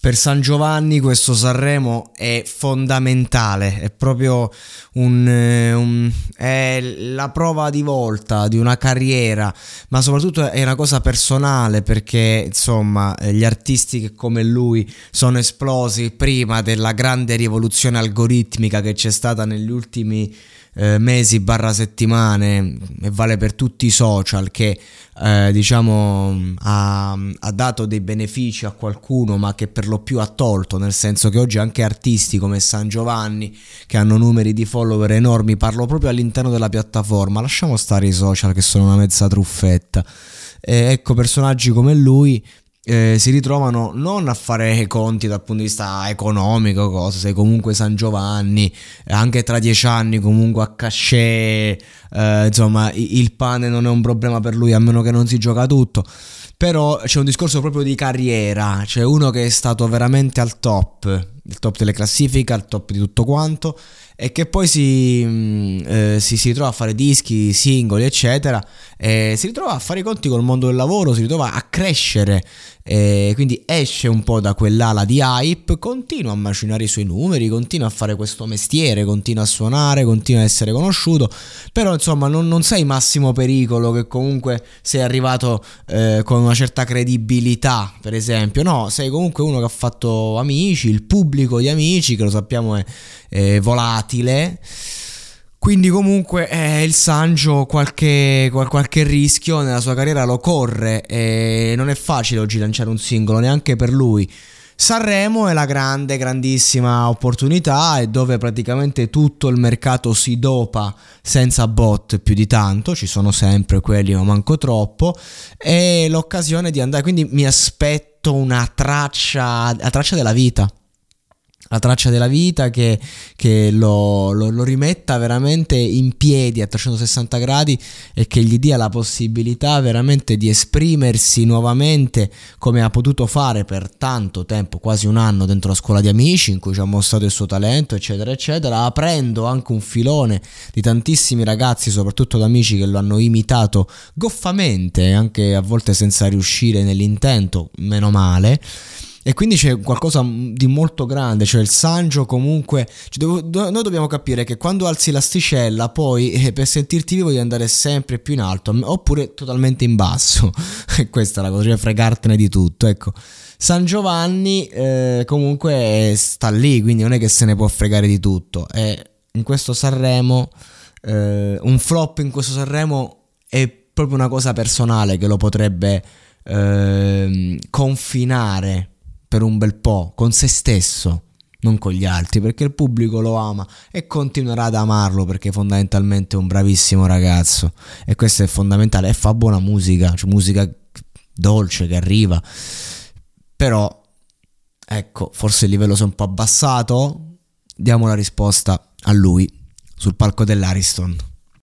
Per San Giovanni questo Sanremo è fondamentale, è proprio un, un, è la prova di volta di una carriera, ma soprattutto è una cosa personale perché insomma gli artisti che come lui sono esplosi prima della grande rivoluzione algoritmica che c'è stata negli ultimi eh, mesi barra settimane e vale per tutti i social che eh, diciamo ha, ha, dato dei benefici a qualcuno ma che per lo più ha tolto nel senso che oggi anche artisti come San Giovanni che hanno numeri di follower enormi parlo proprio all'interno della piattaforma lasciamo stare i social che sono una mezza truffetta. E ecco personaggi come lui eh, si ritrovano non a fare conti dal punto di vista economico, cosa, sei comunque San Giovanni, anche tra dieci anni comunque a cachet, eh, insomma il pane non è un problema per lui a meno che non si gioca tutto. Però c'è un discorso proprio di carriera, c'è uno che è stato veramente al top, il top delle classifiche, al top di tutto quanto, e che poi si, mm, eh, si, si, ritrova a fare dischi, singoli, eccetera, e si ritrova a fare i conti col mondo del lavoro, si ritrova a crescere, quindi esce un po' da quell'ala di hype, continua a macinare i suoi numeri, continua a fare questo mestiere, continua a suonare, continua a essere conosciuto, però insomma non, non sei massimo pericolo che comunque sei arrivato eh, con una certa credibilità, per esempio, no, sei comunque uno che ha fatto amici, il pubblico di amici, che lo sappiamo è, è volatile. Quindi comunque eh, il Sancho qualche, qualche, rischio nella sua carriera lo corre e non è facile oggi lanciare un singolo neanche per lui. Sanremo è la grande, grandissima opportunità e dove praticamente tutto il mercato si dopa senza bot più di tanto, ci sono sempre quelli ma manco troppo, e l'occasione di andare, quindi mi aspetto una traccia, la traccia della vita la traccia della vita che, che lo, lo, lo, rimetta veramente in piedi a 360 gradi e che gli dia la possibilità veramente di esprimersi nuovamente come ha potuto fare per tanto tempo, quasi un anno dentro la scuola di amici in cui ci ha mostrato il suo talento eccetera eccetera, aprendo anche un filone di tantissimi ragazzi, soprattutto da amici che lo hanno imitato goffamente, anche a volte senza riuscire nell'intento, meno male e quindi c'è qualcosa di molto grande, cioè il Sanjo comunque... Cioè, noi dobbiamo capire che quando alzi l'asticella poi eh, per sentirti vivo devi andare sempre più in alto oppure totalmente in basso. Questa è la cosa, cioè fregartene di tutto. Ecco, San Giovanni eh, comunque sta lì, quindi non è che se ne può fregare di tutto. E in questo Sanremo, eh, un flop in questo Sanremo è proprio una cosa personale che lo potrebbe eh, confinare per un bel po' con se stesso, non con gli altri, perché il pubblico lo ama e continuerà ad amarlo perché fondamentalmente è un bravissimo ragazzo e questo è fondamentale e fa buona musica, cioè musica dolce che arriva. Però ecco, forse il livello si è un po' abbassato. Diamo la risposta a lui sul palco dell'Ariston.